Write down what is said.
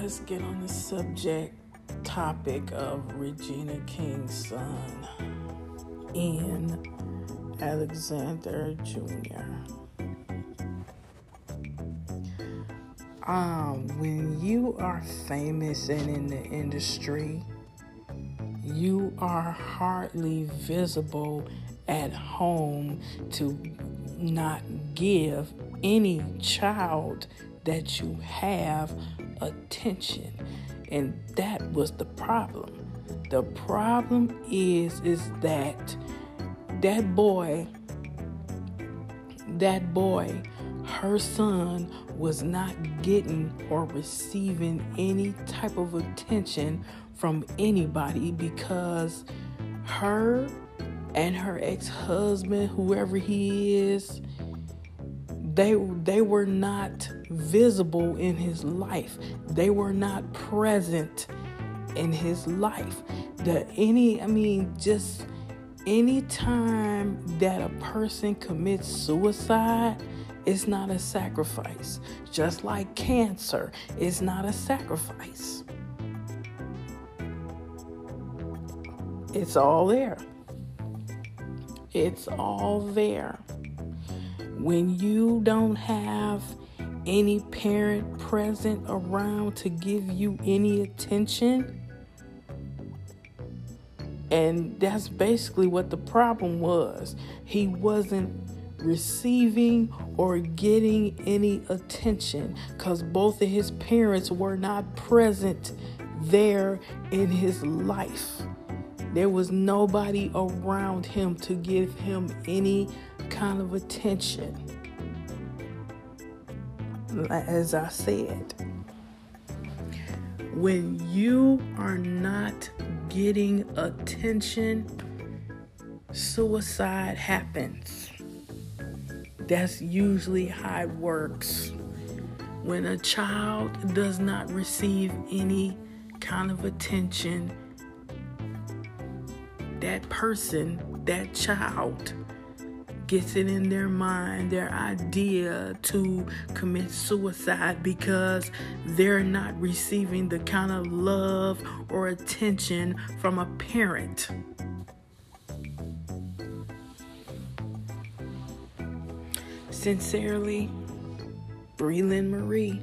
let's get on the subject topic of Regina King's son, Ian Alexander Jr. Um, when you are famous and in the industry, you are hardly visible at home to not give any child that you have attention. And that was the problem. The problem is is that that boy that boy her son was not getting or receiving any type of attention from anybody because her and her ex-husband whoever he is they they were not visible in his life. They were not present in his life. The any i mean just any time that a person commits suicide it's not a sacrifice. Just like cancer it's not a sacrifice. It's all there. It's all there when you don't have any parent present around to give you any attention, and that's basically what the problem was. He wasn't receiving or getting any attention because both of his parents were not present there in his life. There was nobody around him to give him any kind of attention. As I said, when you are not getting attention, suicide happens. That's usually how it works. When a child does not receive any kind of attention, that person, that child, gets it in their mind, their idea to commit suicide because they're not receiving the kind of love or attention from a parent. Sincerely, Breland Marie.